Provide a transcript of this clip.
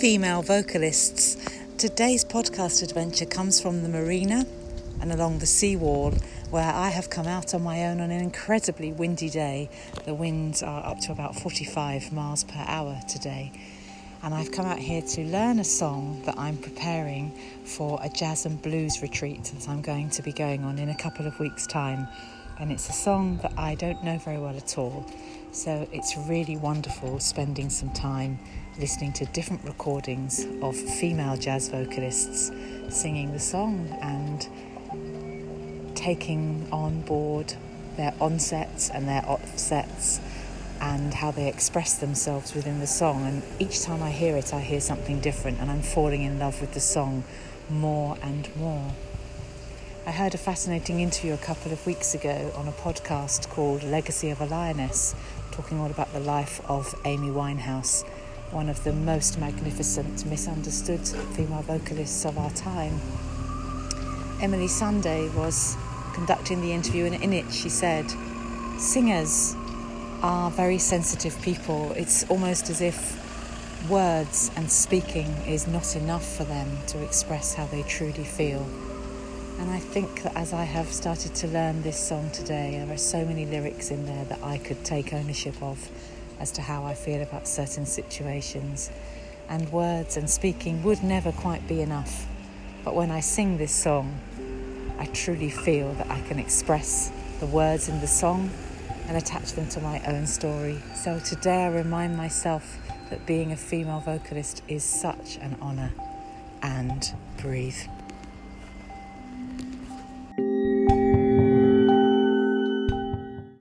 female vocalists. Today's podcast adventure comes from the marina and along the seawall, where I have come out on my own on an incredibly windy day. The winds are up to about 45 miles per hour today. And I've come out here to learn a song that I'm preparing for a jazz and blues retreat that I'm going to be going on in a couple of weeks' time. And it's a song that I don't know very well at all. So it's really wonderful spending some time listening to different recordings of female jazz vocalists singing the song and taking on board their onsets and their offsets and how they express themselves within the song. And each time I hear it, I hear something different, and I'm falling in love with the song more and more. I heard a fascinating interview a couple of weeks ago on a podcast called Legacy of a Lioness, talking all about the life of Amy Winehouse, one of the most magnificent, misunderstood female vocalists of our time. Emily Sunday was conducting the interview, and in it she said, Singers are very sensitive people. It's almost as if words and speaking is not enough for them to express how they truly feel. And I think that as I have started to learn this song today, there are so many lyrics in there that I could take ownership of as to how I feel about certain situations. And words and speaking would never quite be enough. But when I sing this song, I truly feel that I can express the words in the song and attach them to my own story. So today I remind myself that being a female vocalist is such an honour. And breathe.